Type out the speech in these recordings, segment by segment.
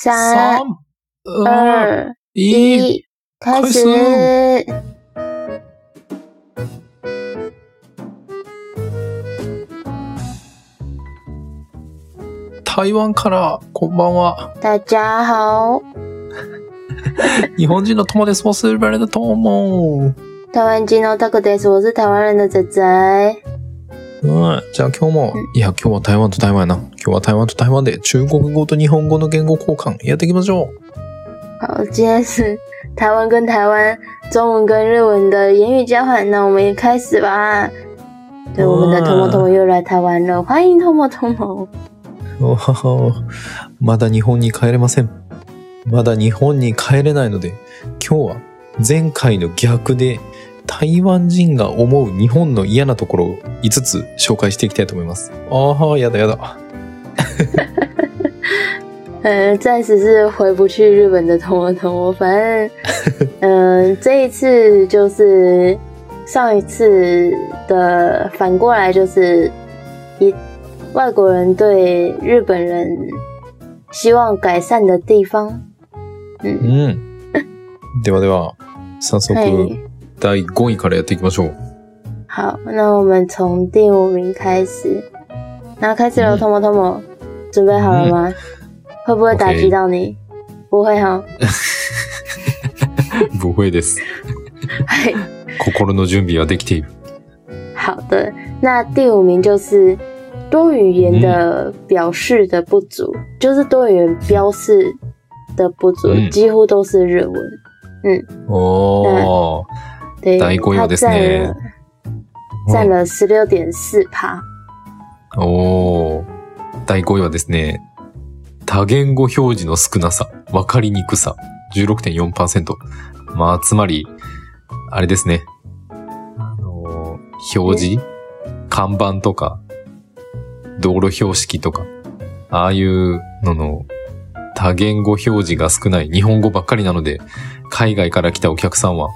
三、二、二、一。一，开开始。台湾から、こんばんは。大家好，日本人の友です。我是日本人的友。台湾金哦 Taco Days，我是台湾人的仔仔。うん。じゃあ今日も、いや、今日は台湾と台湾やな。今日は台湾と台湾で中国語と日本語の言語交換やっていきましょう。好，今天是台湾跟台湾中文跟日文的言语交换，那我们也开始吧。对，我们的哇 Tomo Tomo 又来台湾了，欢迎 Tomo Tomo。おははまだ日本に帰れません。まだ日本に帰れないので、今日は前回の逆で台湾人が思う日本の嫌なところを5つ紹介していきたいと思います。ああ、やだやだ。嗯，暂时是回不去日本的 Tomo Tomo，反正，嗯、这一次就是上一次的反过来，就是一外国人对日本人希望改善的地方。う嗯，ん。ではでは、早速嘿，第5位からやっていきましょう。好，那我们从第五名开始，那开始了嗯，Tomo Tomo，准备好了吗？会不会打击到你？不会哈。不会です。嘿 心の準備はできている。好的，那第五名就是多语言的表示的不足，就是多语言标示的不足，嗯几乎都是日文。おー。对，第五位它です占ね了占了十六点四趴。おー。第5位はですね、多言語表示の少なさ、わかりにくさ、16.4%。まあ、つまり、あれですね。あのー、表示看板とか、道路標識とか、ああいうのの多言語表示が少ない日本語ばっかりなので、海外から来たお客さんは、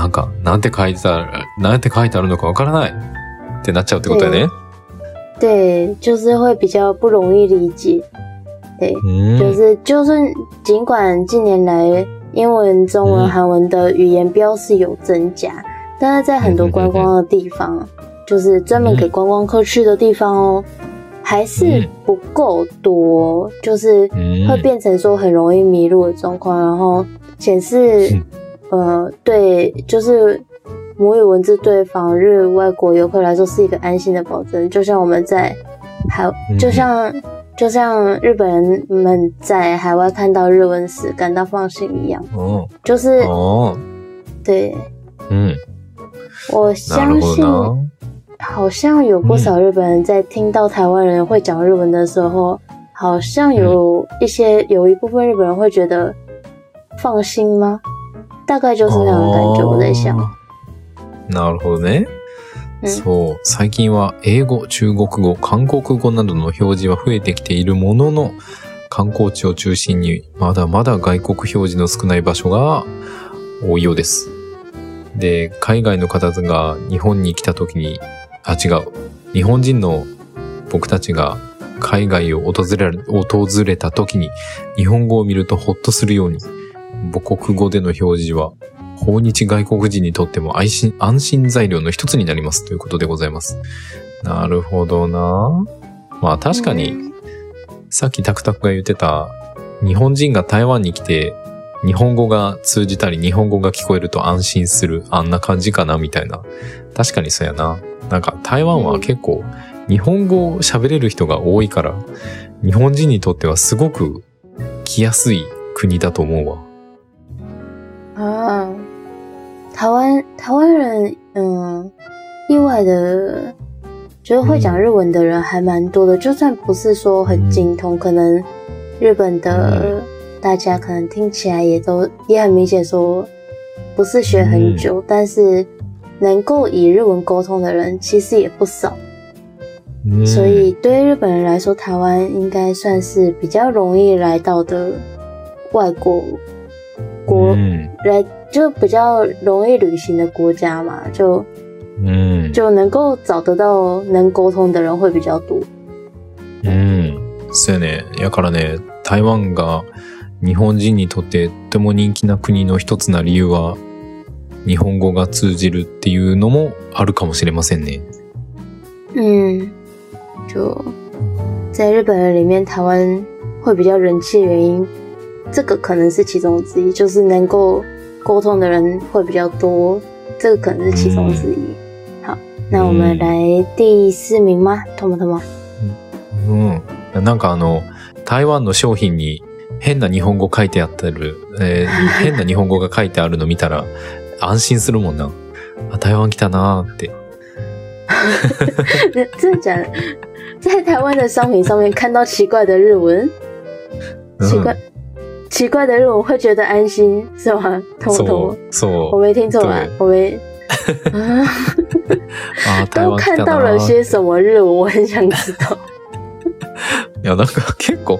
なんか、なんて書いてある、なんて書いてあるのかわからないってなっちゃうってことやね。对，就是会比较不容易理解。对，うん就是就是尽管近年来英文、中文、嗯韩文的语言标示有增加，但是在很多观光的地方，就是专门给观光客去的地方哦，还是嗯不够多，就是嗯会变成说很容易迷路的状况，然后显示嗯 呃对，就是。母语文字对访日外国游客来说是一个安心的保证，就像我们在海，嗯就像就像日本人们在海外看到日文时感到放心一样，お就是ー对うん。我なる相信，ほどな。好像有不少日本人在听到台湾人会讲日文的时候，好像有一些有一部分日本人会觉得放心吗？ 大概就是那样的感觉，我在想。あーなるほどね。うんそう。最近は英語、中国語、韓国語などの表示は増えてきているものの、観光地を中心にまだまだ外国表示の少ない場所が多いようです。で、海外の方が日本に来た時に、あ、違う。日本人の僕たちが海外を訪れら訪れた時に日本語を見るとホッとするように母国語での表示は訪日外国人にとっても安心材料の一つになりますということでございます。なるほどな。まあ確かに、さっきタクタクが言ってた日本人が台湾に来て日本語が通じたり日本語が聞こえると安心するあんな感じかなみたいな。確かにそうやな。なんか台湾は結構日本語を喋れる人が多いから日本人にとってはすごく来やすい国だと思うわ。啊，台湾台湾人，嗯，意外的，觉得会讲日文的人还蛮多的，就算不是说很精通，可能日本的大家可能听起来也都也很明显说不是学很久，但是能够以日文沟通的人其实也不少，所以对日本人来说，台湾应该算是比较容易来到的外国国うん来就比较容易旅行的国家嘛，就うん。就能够找得到能沟通的人会比较多。うん。そうやね。やからね、台湾が日本人にとってとても人気な国の一つな理由は、日本語が通じるっていうのもあるかもしれませんね。嗯，就在日本人里面，台湾会比较人气的原因，这个可能是其中之一，就是能够沟通的人会比较多，这个可能是其中之一。好，那我们来第四名吗？トモトモ。うん。なんかあの、台湾の商品に変な日本語書いてあってる、えー 変な日本語が書いてあるの見たら安心するもんな。あ、台湾来たなーって。真的假？的？在台湾的商品上面看到奇怪的日文，奇怪、奇怪的日文会觉得安心是吗？トモトそモう、。そ我う。没听错吧？对？我没。啊 都看到了。些什么日文？我很想知道。いや、なんか結構、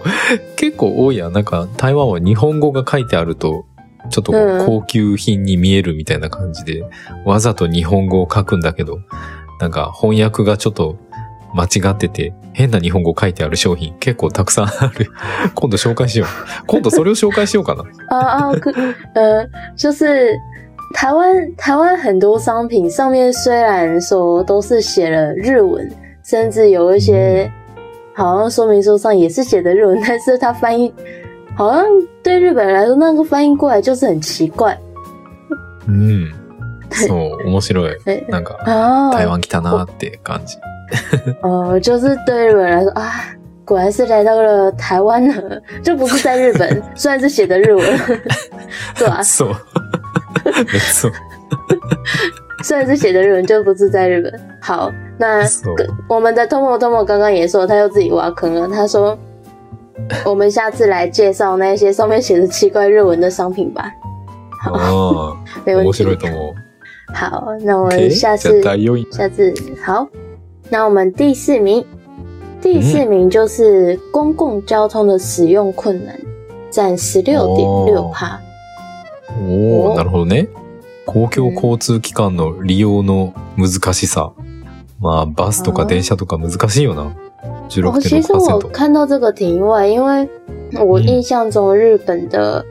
結構多いやん。なんか台湾は日本語が書いてあると、ちょっと高級品に見えるみたいな感じで、わざと日本語を書くんだけど、なんか翻訳がちょっと間違ってて、変な日本語書いてある商品結構たくさんある。今度紹介しよう。今度それを紹介しようかな。啊啊，可呃，就是台湾台湾很多商品上面虽然说都是写了日文，甚至有一些好像说明书上也是写的日文，但是它翻译好像对日本人来说，那个翻译过来就是很奇怪。うん。そう、面白い。对なんか、啊，台湾来たなって感じ。哦、就是对日本人来说啊，果然是来到了台湾了，就不是在日本，虽然是写的日文，对吧、そう。そう。虽然是写的日文，就不是在日本。好，那そう。我们的 Tomo Tomo 刚刚也说，他又自己挖坑了。他说，我们下次来介绍那些上面写着奇怪日文的商品吧。好，ああ、没问题面白い。と思う。好，那我 OK，们下じゃあ次第4位。下次好， 那我们第四名，第四名就是公共交通的使用困难，占十六点六趴。おなるほどね。公共交通機関の利用の難しさ。まあ、バスとか電車とか難しいよな。哦，其实我16.6%。看到这个挺意外，因为我印象中日本的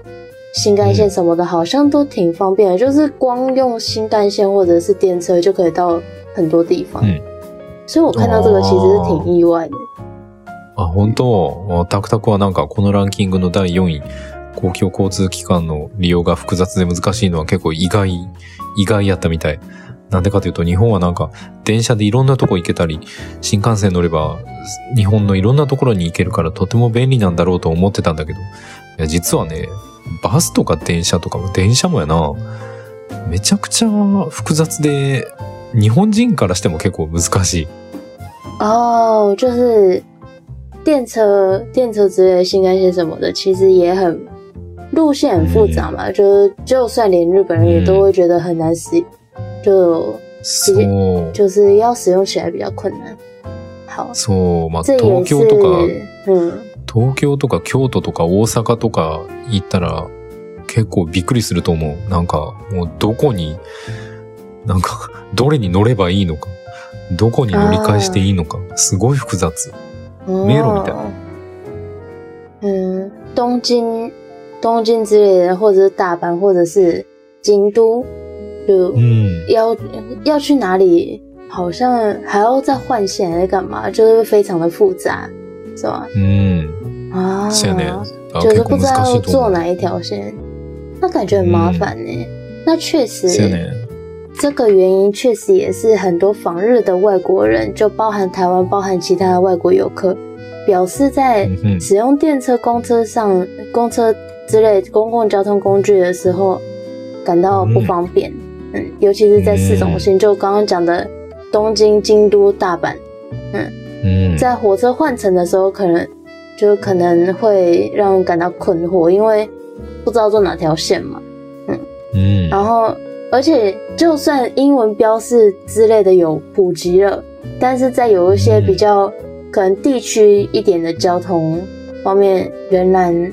新干线什么的，好像都挺方便的，就是光用新干线或者是电车就可以到很多地方。嗯所以我看到这个其实是挺意外的。あ、本当？タクタクはなんかこのランキングの第4位、公共交通機関の利用が複雑で難しいのは結構意外、意外やったみたい。なんでかというと日本はなんか電車でいろんなとこ行けたり、新幹線乗れば日本のいろんなところに行けるからとても便利なんだろうと思ってたんだけど、いや実はね、バスとか電車とかも電車もやな、めちゃくちゃ複雑で、日本人からしても結構難しい。哦，就是电车、电车之类的新干线什么的，其实也很路线很复杂嘛，就是就算连日本人也都会觉得很难使，就そう。就是要使用起来比较困难。好，そう。まあ、東是京とか、嗯，東京とか京都とか大阪とか行ったら結構びっくりすると思う。なんかもうどこに、なんかどれに乗ればいいのか、どこに乗り換えしていいのか、すごい複雑。迷路みたい哦嗯，东京、东京之类的，或者是大阪，或者是京都，就うん。要要去哪里，好像还要再换线来干嘛，就是非常的复杂，是吗？うん。啊，そうやね。あ就是不知道。坐哪一条线，那感觉很麻烦呢。那确实。这个原因确实也是很多访日的外国人，就包含台湾、包含其他的外国游客，表示在うんうん。使用电车、公车上、公车之类公共交通工具的时候，感到不方便。嗯，尤其是在市中心，就刚刚讲的东京、京都、大阪，うん。在火车换乘的时候，可能就可能会让人感到困惑，因为不知道坐哪条线嘛。うん。然后， 而且就算英文标示之类的有普及了，但是在有一些比较可能地区一点的交通方面，仍然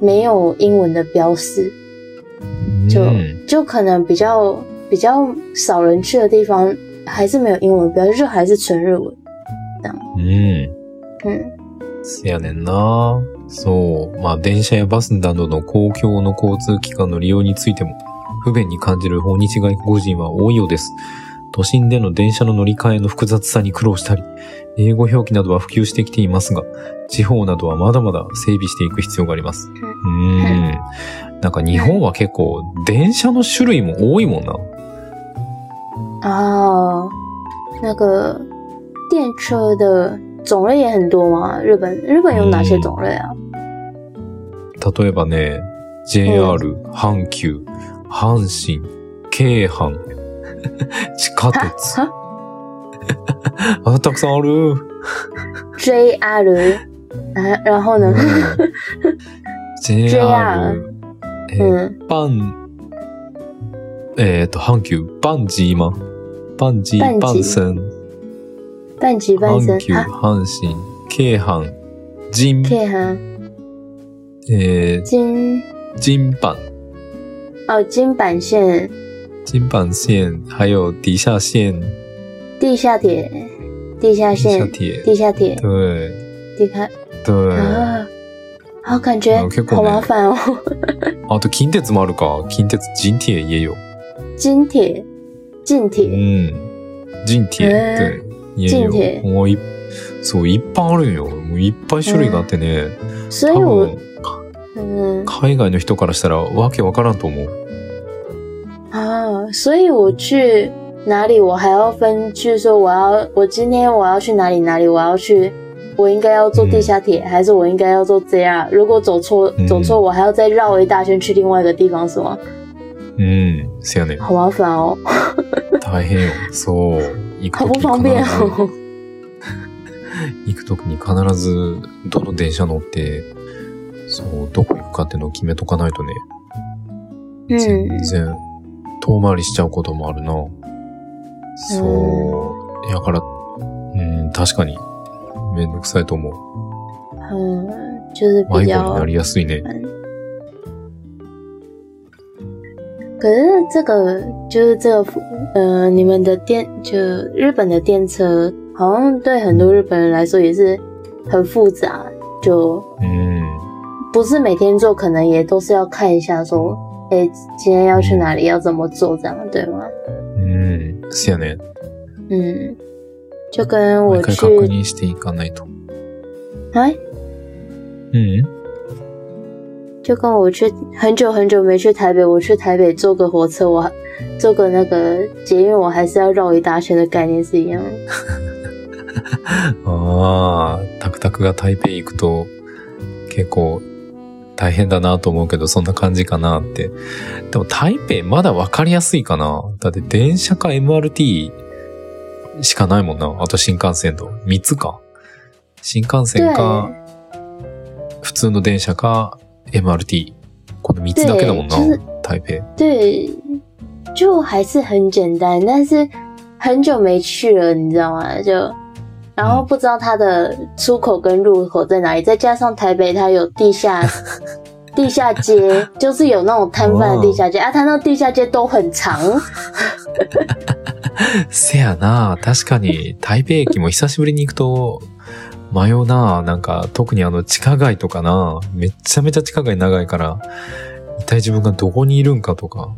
没有英文的标示，就うん就可能比较比较少人去的地方，还是没有英文标示，就还是纯日文。うん。嗯，せやねんな。 そう。まあ、電車やバスなどの公共の交通機関の利用についても、 不便に感じる訪日外国人は多いようです。都心での電車の乗り換えの複雑さに苦労したり、英語表記などは普及してきていますが、地方などはまだまだ整備していく必要があります。うーん。なんか日本は結構、電車の種類も多いもんな。哦，那个电车的种类也很多吗？日本日本有哪些种类啊？例えばね、JR、阪急、阪神、京阪、地下鉄。哈あ、たくさんある。JR，啊，然后呢？JR、えバン、えっ、と、阪急、バンジーマ、バンジー、バンジー。バンセン、半级半身阪急、啊，阪神、京阪、ジン、可以哈，えー、金ジンパン、哦金板线、金板線、还有地下線、地下铁、地下地下线、鐵。地下铁、对地下对。啊，好感觉啊結構ね好麻烦哦。あと近鉄もあるか。近鉄、人铁也有。金铁、近う铁，ん。人铁、へー对。也有。近铁もういそう、いっぱいあるんよ。もういっぱい種類があってね。多所以我分、嗯海外の人からしたらわけわからんと思う。啊，所以我去哪里，我还要分去说我要我今天我要去哪里哪里，我要去，我应该要坐地下铁，还是我应该要坐 JR？如果走错嗯走错，我还要再绕一大圈去另外一个地方，是吗？うん。せやねん。好麻烦哦，大変よ。そう。好不方便哦。行くときに必ず、どの電車乗って、そう、どこ行くかっていうのを決めとかないとね、全嗯，然遠回りしちゃうこともあるな。そう。やから、うん、確かに、めんどくさいと思う。迷子に较なりやすいね。可是这个就是这个，呃，你们的电就日本的电车，好像对很多日本人来说也是很复杂，就うん。不是每天做，可能也都是要看一下说，哎、今天要去哪里，要怎么做，这样对吗？うん。せやね。嗯，就跟我去，確認していかないと。哎，うん。就跟我去很久很久没去台北，我去台北坐个火车，我还坐个那个捷运，我还是要绕一大圈的概念是一样的。ああ、タクタクが台北行くと結構大変だなと思うけど、そんな感じかなって。でも台北まだわかりやすいかな。だって電車か MRT しかないもんな。あと新幹線と。3つか。新幹線か、普通の電車か MRT。この3つだけだもんな。台北。对，就还是很简单，但是很久没去了，你知道吗？就然后不知道它的出口跟入口在哪里，再加上台北它有地下 地下街，就是有那种摊贩的地下街、啊，它那地下街都很长，せやな。確かに台北駅も久しぶりに行くと迷うな。なんか特にあの地下街とかな。めっちゃめちゃ地下街長いから、一体自分がどこにいるんかとか、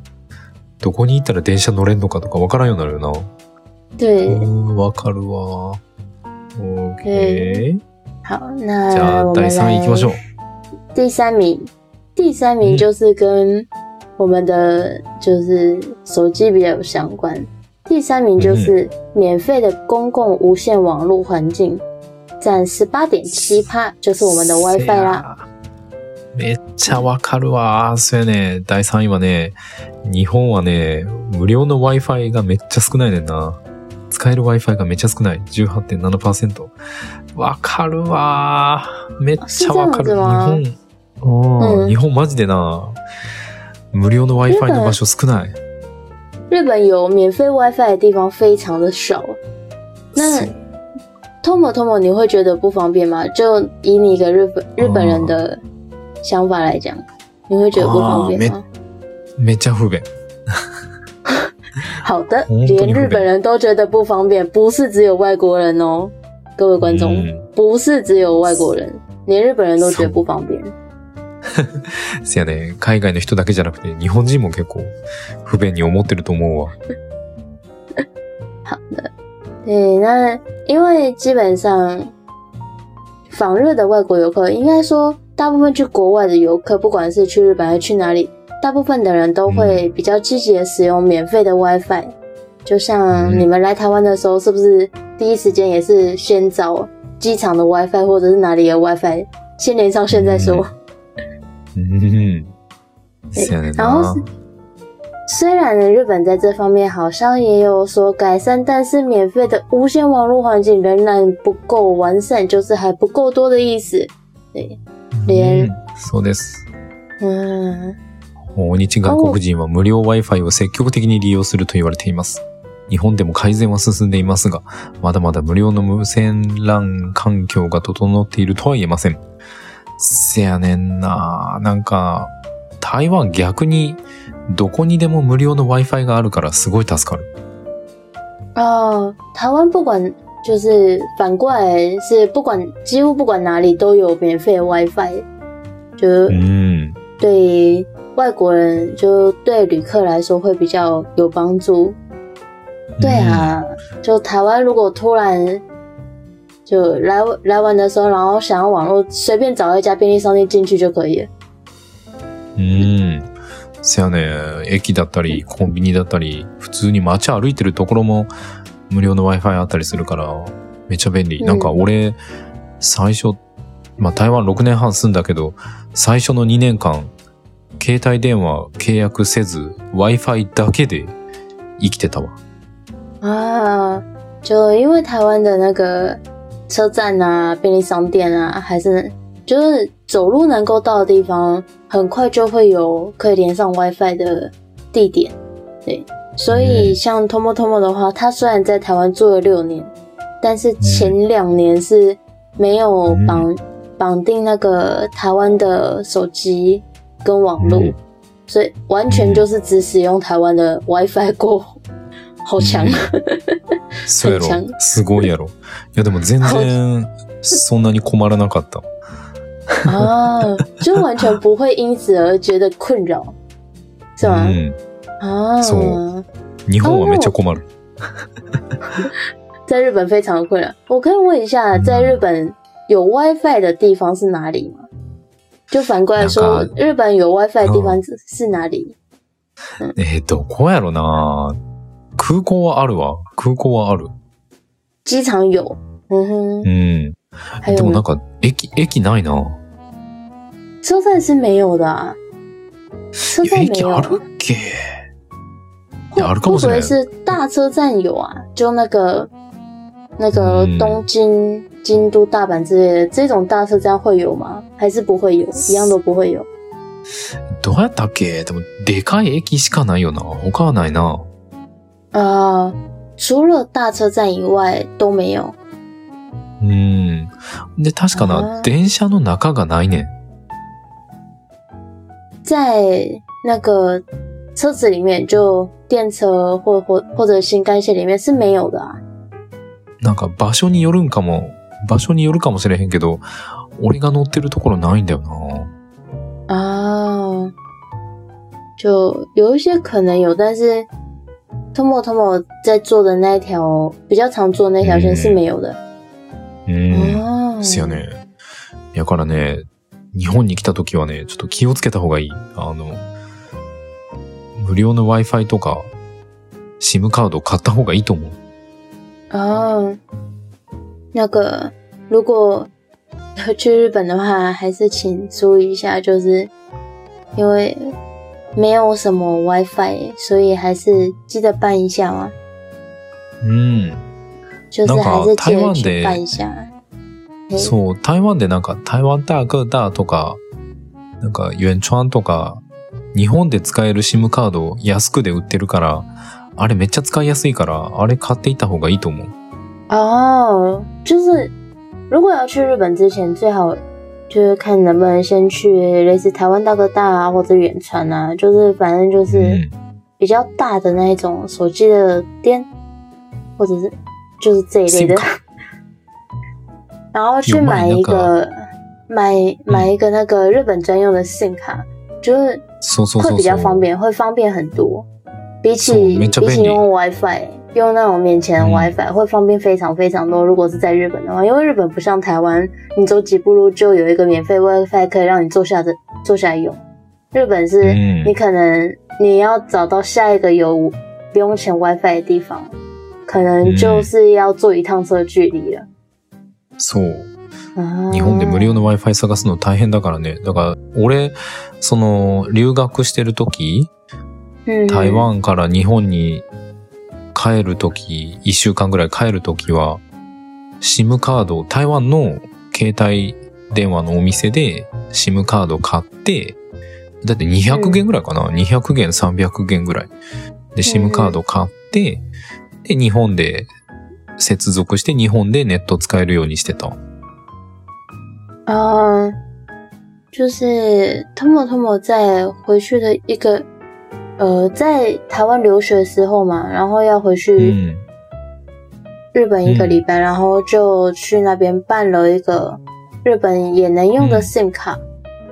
どこに行ったら電車乗れんのかとかわからんようになるよな。う对。わかるわ。OK。好，じゃ那我们あ第3位行きましょう。第三名，第三名就是跟我们的就是手机比较有相关。第三名就是免费的公共无线网络环境，占十八点七帕，就是我们的 WiFi 啦。めっちゃわかるわ。そうやね。第3位はね、日本はね、無料の Wi-Fi がめっちゃ少ないねんな。使える Wi-Fi がめっちゃ少ない。18.7%。わかるわ。めっちゃわかる。日本、日本マジでな、無料の Wi-Fi の場所少ない。日本有免费 WiFi 的地方非常的少。那 Tomo Tomo，你会觉得不方便吗？就以你一个日本日本人的想法来讲，你会觉得不方便吗？めっちゃ不便。好的，本当に连日本人都觉得不方便，不是只有外国人哦，各位观众，うん不是只有外国人， 连日本人都觉得不方便。せやね、海外の人だけじゃなくて、日本人も結構不便に思ってると思うわ。对，那因为基本上访日的外国游客，应该说大部分去国外的游客，不管是去日本还是去哪里， 大部分的人都会比较积极的使用免费的 WiFi。就像你们来台湾的时候，是不是第一时间也是先找机场的 WiFi 或者是哪里的 WiFi 先连上线再说？うん。せやねんな。然后是虽然呢，日本在这方面好像也有所改善，但是免费的无线网络环境仍然不够完善，就是还不够多的意思。对，連うんそうです。嗯， 訪日外国人は無料 Wi-Fi を積極的に利用すると言われています。日本でも改善は進んでいますが、まだまだ無料の無線 LAN 環境が整っているとは言えません。せやねんななんか、台湾逆にどこにでも無料の Wi-Fi があるからすごい助かる。哦，台湾不管就是反过来是不管几乎不管哪里都有免费的 WiFi，就うん。对外国人就对旅客来说会比较有帮助。对啊，就台湾如果突然就来来玩的时候，然后想要网络，随便找一家便利商店进去就可以了。うん。せやね、駅だったり、コンビニだったり、普通に街歩いてるところも無料の Wi-Fi あったりするから、めっちゃ便利。うんなんか俺、最初、まあ台湾6年半住んだけど、最初の2年間、携帯電話契約せず、Wi-Fi だけで生きてたわ。啊，就因为台湾的那个车站啊、便利商店啊，还是就是走路能够到的地方，很快就会有可以连上 WiFi 的地点。对，所以嗯像 Tomo Tomo 的话，它虽然在台湾做了六年，但是前两年是没有绑、绑定那个台湾的手机跟网络，嗯所以完全就是只使用台湾的 WiFi 过，好强。そうやめっちゃろ。すごいやろ。いやでも全然、そんなに困らなかった。啊，就完全不会因此而觉得困扰，是吗？うん。啊，そう日本はめっちゃ困る。在日本非常的困扰。我可以问一下，在日本有 WiFi 的地方是哪里吗？ 就反过来说日本有 WiFi 的地方是是哪里？えー、どこやろな空港はあるわ。空港はある。机场有，嗯哼う，ん。还有呢？でもなんか、駅、駅ないな。车站是没有的啊，车站没有駅あ。るっけ？或あるかもしれない会不会是大车站有啊？就那个那个嗯东京、京都、大阪之类的这种大车站会有吗？还是不会有？一样都不会有？どうやったっけ？でも、でかい駅しかないよな。他はないな。啊、除了大车站以外都没有。うん。で、確かあな、ー電車の中がないねん。在那个车子里面，就电车或或或者新干线里面是没有的啊。なんか場所によるんかも、場所によるかもしれへんけど、俺が乗ってるところないんだよな。啊，就有一些可能有，但是 Tomo Tomo 在做的那一条比较常做的那条线是没有的。うん。すよね。やからね、日本に来た時はね、ちょっと気をつけた方がいい。あの、無料の Wi-Fi とか、SIM カード買った方がいいと思う。哦，那个如果去日本的话，还是请注意一下，就是因为没有什么 WiFi，所以还是记得办一下嘛，うん。就是还是办一下。嘿そう、台湾でなんか台湾大哥大とか、なんかユンとか、日本で使える SIM カード安くで売ってるから、あれめっちゃ使いやすいから、あれ買っていった方がいいと思う。哦，就是如果要去日本之前，最好就是看能不能先去类似台湾大哥大啊，或者远传啊，就是反正就う是ん。比较大的那一种手机的店，或者是就是这一类的 然后去买一个买买一个那个日本专用的 SIM 卡，就是会比较。方便，会方便很多。比そう起めっちゃ便利比起用 WiFi，用那种免钱的嗯 WiFi、会方便非常非常多。如果是在日本的话，因为日本不像台湾，你走几步路就有一个免费 WiFi 可以让你坐下的坐下来用。日本是、嗯你可能你要找到下一个有不用钱 WiFi 的地方，可能就是要坐一趟车距离了。そう。啊日本で無料の Wi-Fi 探すの大変だからね。だから、俺、その、留学してる時、嗯 台湾から日本に帰る時、一週間ぐらい帰る時は、SIM カード、台湾の携帯電話のお店で SIM カード買って、だって200元ぐらいかな、?200 元、300元ぐらい。で、SIM カード買って、で、日本で接続して日本でネット使えるようにしてた。啊，就是 Tomo Tomo 在回去的一个，呃，在台湾留学的时候嘛，然后要回う去ん。日本一个礼拜，然后就去那边办了一个日本也能用的嗯 SIM 卡，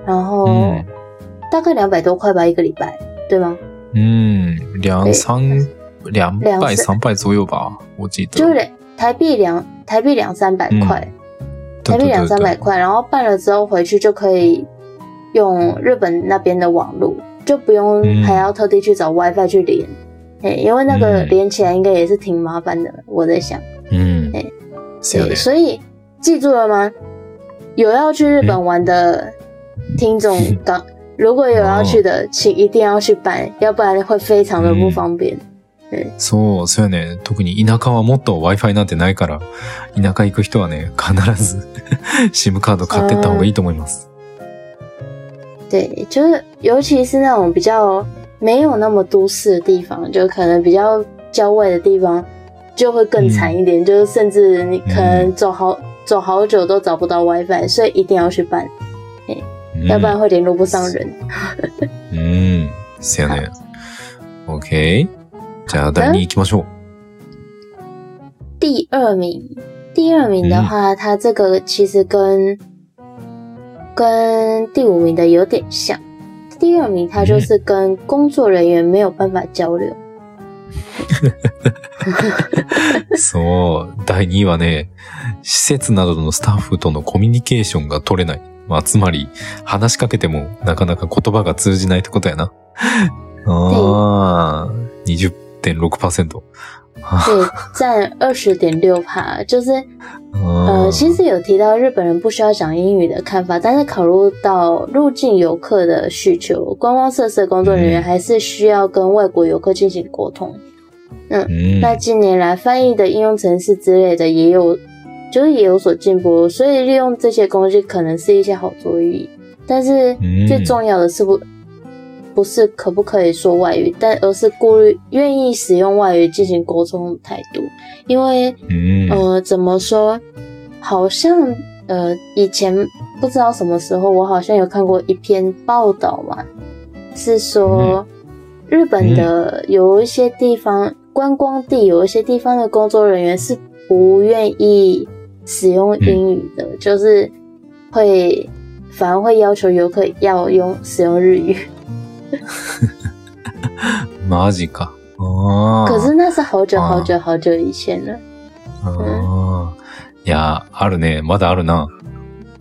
然后うん。大概两百多块吧一个礼拜，对吗？うん。两え三、两百、两三三百左右吧，我记得。就是两台币两台币两三百块，台币对对两三百对块，然后办了之后回去就可以用日本那边的网络， 就不用嗯还要特地去找 WiFi 去连。哎、因为那个嗯连起来应该也是挺麻烦的，我在想。うんえ。对，そうやね。所以记住了吗？有要去日本玩的听众，刚如果有要去的，请一定要去办，要不然会非常的不方便。そう、そうやね。特に田舎はもっと Wi-Fi なんてないから、田舎行く人はね、必ず SIM カード買ってった方がいいと思います。 对，就是尤其是那种比较没有那么都市的地方，就可能比较郊外的地方，就会更惨一点，就是甚至你可能走好、走好久都找不到 WiFi，所以一定要去办，うん要不然会联络不上人。うん。そうやね。OK。じゃあ、第2位行きましょう。第二名，第二名的话，它这个其实跟 跟第五名的有点像。第二名它就是跟工作人员没有办法交流。そう。第2位はね、施設などのスタッフとのコミュニケーションが取れない。まあ、つまり、話しかけてもなかなか言葉が通じないってことやな。ああ、20.6%。对，占二十点六帕，就是呃，呃其实有提到日本人不需要讲英语的看法，但是考虑到入境游客的需求，观光设施的工作人员嗯还是需要跟外国游客进行沟通。うん那近年来翻译的应用程式之类的也有，就是也有所进步，所以利用这些工具可能是一些好主意。但是嗯最重要的是不不是可不可以说外语，但而是顾虑愿意使用外语进行沟通的态度，因为うん呃，怎么说？ 好像呃，以前不知道什么时候，我好像有看过一篇报道嘛，是说日本的有一些地方、观光地，有一些地方的工作人员是不愿意使用英语的，就是会反而会要求游客要用使用日语。マジか。ああ。可是那是好久好久好久以前了。ああ。 いや、あるね。まだあるな。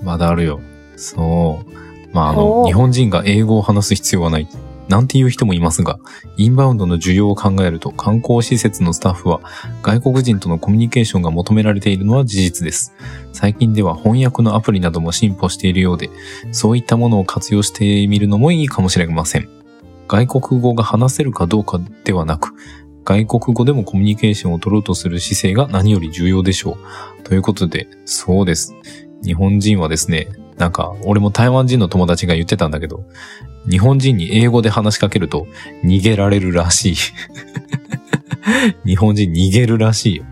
まだあるよ。そう。まあ、あの、日本人が英語を話す必要はない。なんていう人もいますが、インバウンドの需要を考えると観光施設のスタッフは外国人とのコミュニケーションが求められているのは事実です。最近では翻訳のアプリなども進歩しているようで、そういったものを活用してみるのもいいかもしれません。外国語が話せるかどうかではなく、外国語でもコミュニケーションを取ろうとする姿勢が何より重要でしょう。ということで、そうです。日本人はですね、なんか、俺も台湾人の友達が言ってたんだけど、日本人に英語で話しかけると逃げられるらしい。日本人逃げるらしいよ。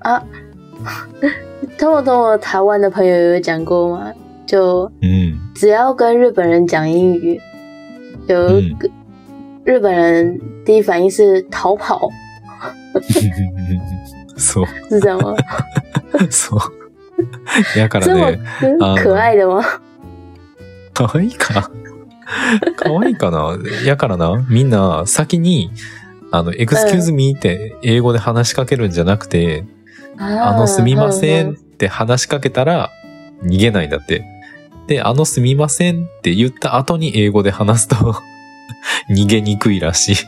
啊，跟我跟我台湾的朋友有讲过吗？就うん。只要跟日本人讲英语，有一个日本人第一反应是逃跑，そう。是这样吗？そう。やからね、あ可愛い的吗？可愛いか？可愛いかな？やからな、みんな先に、あの、エクスキューズミーって英語で話しかけるんじゃなくて、あの、すみませんって話しかけたら逃げないんだって。で、あのすみませんって言った後に英語で話すと 逃げにくいらしい。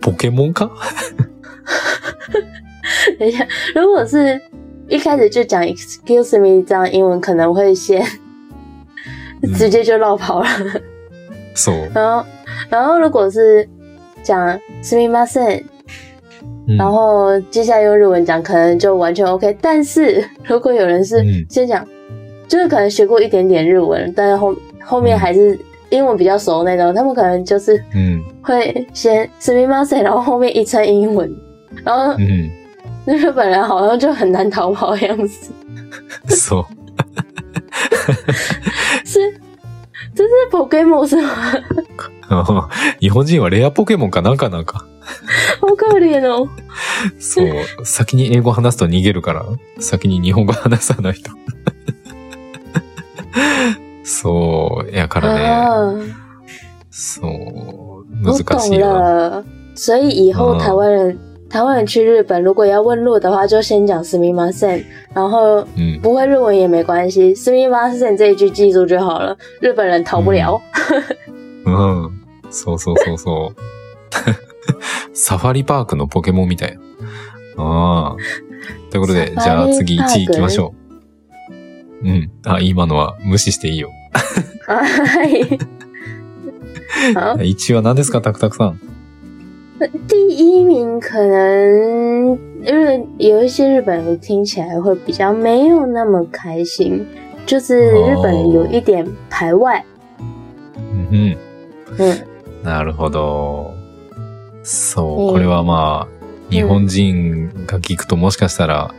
ポケモンか等一下，如果是一开始就讲 “excuse me” 这样英文，可能会先嗯直接就绕跑了。そう。然后，然后如果是讲“すみません”，うん然后接下来用日文讲，可能就完全 OK。但是如果有人是嗯先讲，就是可能学过一点点日文，但是后 后面嗯还是英文比较熟那种，他们可能就是うん。会先すみません，然后后面一串英文，然后うん。那日本人好像就很难逃跑的样子。そう。是，这是 Pokemon 是吗？日本人はレアポケモンかなんかなんか。好可怜哦。そう。先に英語話すと逃げるから、先に日本語話さないと。そう。やからね。啊，そう。我難し懂いわ。了。所以以后嗯台湾人、台湾人去日本，如果要问路的话，就先讲すみません，然后うん。不会日文也没关系，すみません这一句记住就好了。日本人逃不了。うん。そうそうそうそう。サファリパークのポケモンみたいな。ああ。ということで、じゃあ次1位行きましょう。うん。あ、今のは無視していいよ。啊，嗨好，1位は何ですか、タクタクさん？第一名可能因为有一些日本人听起来会比较没有那么开心，就是日本人有一点排外。うん。嗯，なるほど。そうう、んこれはまあ、日本人が聞くともしかしたら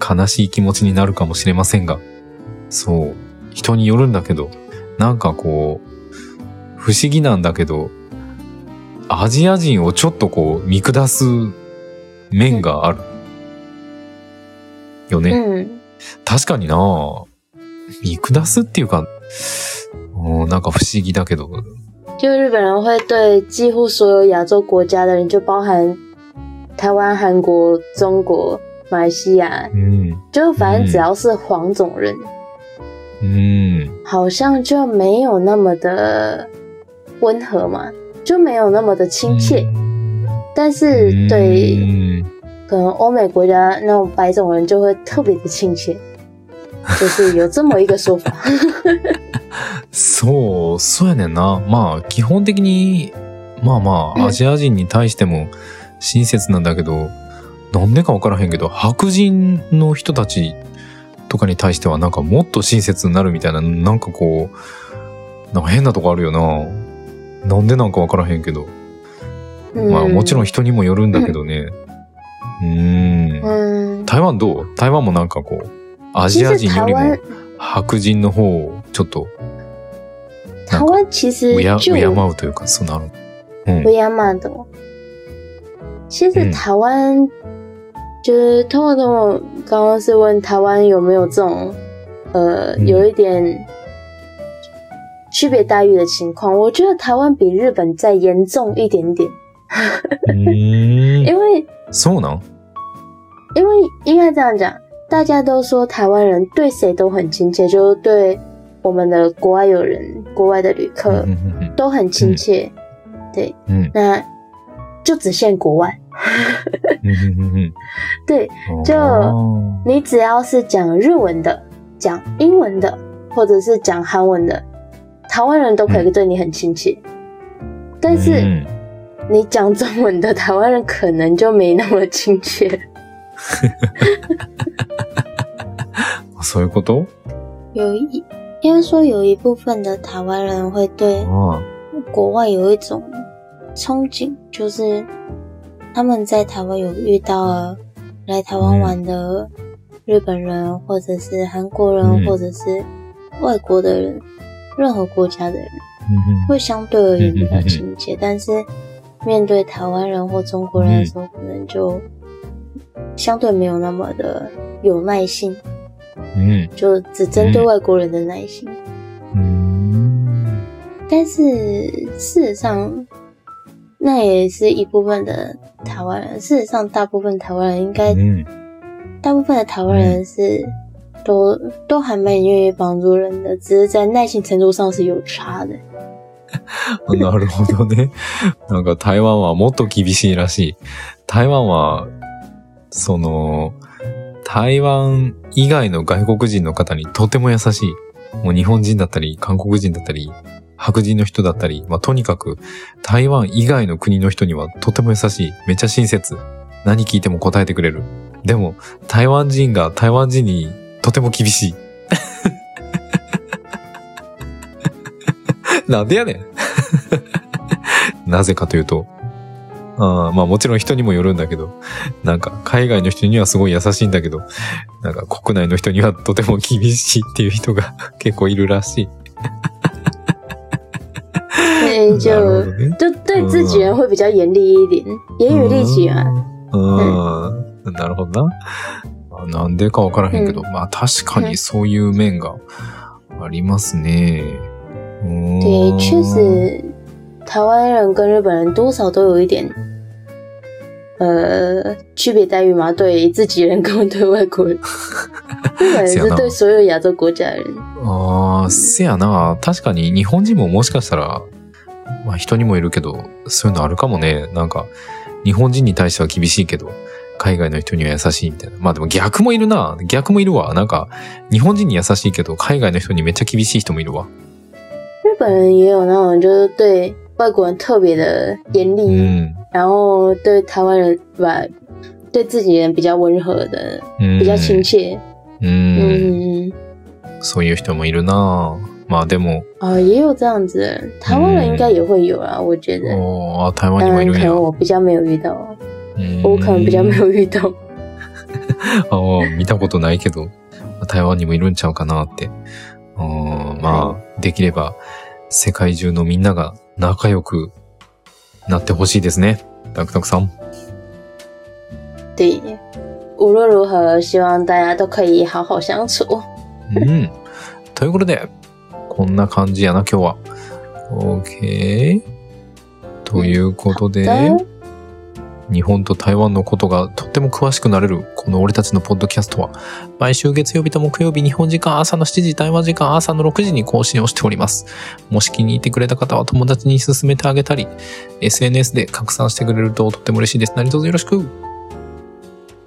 悲しい気持ちになるかもしれませんが、そう、人によるんだけど、なんかこう、不思議なんだけど、アジア人をちょっとこう見下す面がある。よね。嗯，確かにな見下すっていうか、うんなんか不思議だけど、就日本人会对几乎所有亚洲国家的人，就包含台湾、韩国、中国、马来西亚，うん。就反正只要是黄种人，うん。好像就没有那么的温和嘛，就没有那么的亲切。但是对うん可能欧美国家那种白种人就会特别的亲切，就是有这么一个说法。そう、そうやねんな。まあ、基本的に、まあまうんあ、アジア人に対しても親切なんだけど、なんでかわからへんけど、白人の人たちとかに対してはなんかもっと親切になるみたいな、なんかこう、なんか変なとこあるよな。なんでなんかわからへんけど。まあもちろん人にもよるんだけどね。うーん。嗯，台湾どう？台湾もなんかこう、ア其ジア人よりも湾白人の方をちょっと台湾其实敬就敬うというか、そうなる。うん不。亚曼的。其实嗯台湾、就是通过通过刚刚是问台湾有没有这种呃、嗯有一点区别待遇的情况，我觉得台湾比日本再严重一点点，うーん。因为そうなん因为应该这样讲，大家都说台湾人对谁都很亲切，就是对我们的国外友人、国外的旅客うんうん都很亲切。对，うん那就只限国外。 うんうんうん对，うん就あー你只要是讲日文的、讲英文的，或者是讲韩文的，台湾人都可以对你很亲切。但う是ん你讲中文的台湾人可能就没那么亲切。そういうこと有一，应该说有一部分的台湾人会对あ国外有一种憧憬，就是 他们在台湾有遇到了来台湾玩的日本人，或者是韩国人，嗯或者是外国的人，任何国家的人，ーうん会相对而言比较亲切。但是面对台湾人或中国人的时候，可能就 相对没有那么的有耐心，うん。就只针对外国人的耐心。うーん。但是事实上， 那也是一部分的台湾人。事实上，大部分台湾人应该，うん。大部分的台湾人是都都还蛮愿意帮助人的，只是在耐心程度上是有差的。なるほどね。なんか台湾はもっと厳しいらしい。台湾は、その、台湾以外の外国人の方にとても優しい。もう日本人だったり、韓国人だったり、 白人の人だったり、まあ、とにかく台湾以外の国の人にはとても優しい。めっちゃ親切。何聞いても答えてくれる。でも、台湾人が台湾人にとても厳しい。なんでやねん。なぜかというと、あまあもちろん人にもよるんだけど、なんか海外の人にはすごい優しいんだけど、なんか国内の人にはとても厳しいっていう人が 結構いるらしい。对，就就对自己人会比较严厉一点，严于律己嘛。うん。なるほどな。まあなん。でかわからへん。けど、まあ確かにそういう面がありますね。うん。对，确。实，台湾人跟日本人多少都有一点，呃，区别待遇嘛。对自己人跟对外国人，日本人是对所有亚洲国家的人。ああ、せやな。確かに日本人ももしかしたら、まあ人にもいるけど、そういうのあるかもね。なんか、日本人に対しては厳しいけど、海外の人には優しいみたいな。まあでも逆もいるな。逆もいるわ。なんか、日本人に優しいけど、海外の人にめっちゃ厳しい人もいるわ。日本人也有那种就是对外国人特别的严厉，うん。然后对台湾人吧，对自己人比较温和的，うん。比较亲切。うん。嗯，そういう人もいるな。まあでも、哦，也有这样子的人，台湾人应该也会有啊，我觉得。おー台湾当然，にもいるんや。可能我比较没有遇到，うん我可能比较没有遇到。ああ、見たことないけど、台湾にもいるんちゃうかなって。うんまあ、できれば、世界中のみんなが仲良くなってほしいですね。タクタクさん。对，无论如何，希望大家都可以好好相处。うん。ということで、こんな感じやな、今日は。OK。ということで、的日本と台湾のことがとっても詳しくなれる、この俺たちのポッドキャストは、毎週月曜日と木曜日、日本時間朝の7時、台湾時間朝の6時に更新をしております。もし気に入ってくれた方は友達に勧めてあげたり、SNS で拡散してくれるととっても嬉しいです。何卒よろしく。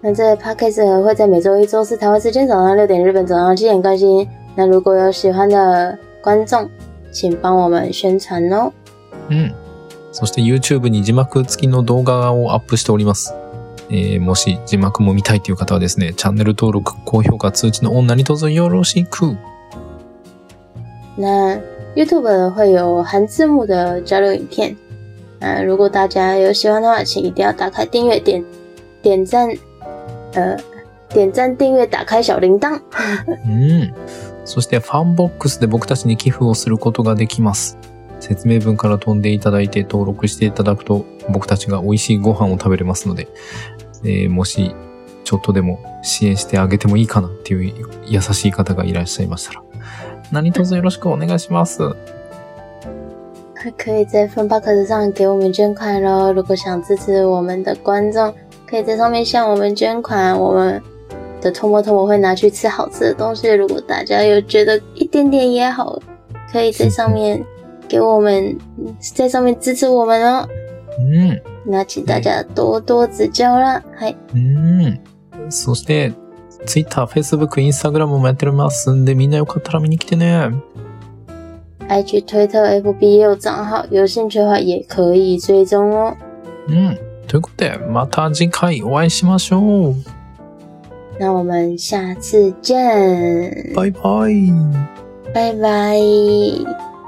那这个 podcast 会在每周一、周四台湾时间早上六点、日本早上七点更新。那如果有喜欢的观众，请帮我们宣传哦。うん。そして YouTube に字幕付きの動画をアップしております。えーもし字幕も見たいという方はですね、チャンネル登録、高評価、通知のオン何卒よろしく。那 YouTube 会有含字幕的交流影片。那如果大家有喜欢的话，请一定要打开订阅、点点赞，呃，点赞、订阅、打开小铃铛。うん。そしてファンボックスで僕たちに寄付をすることができます。説明文から飛んでいただいて登録していただくと僕たちが美味しいご飯を食べれますので、えーもしちょっとでも支援してあげてもいいかなっていう優しい方がいらっしゃいましたら、何卒よろしくお願いします。还可以在 f u n b o x 上给我们捐款喽。如果想支持我们的观众，可以在上面向我们捐款，我们的托摩托摩会拿去吃好吃的东西。如果大家有觉得一点点也好，可以在上面给我们，在上面支持我们哦。うん。那请大家多多指教啦。はい。うん。そして、Twitter、Facebook、Instagram もやっておりますんで、みんなよかったら見に来てね。IG、推特、FB 也有账号，有兴趣的话也可以追踪哦。うん。ということで、また次回お会いしましょう。那我们下次见，バイバイ。拜拜。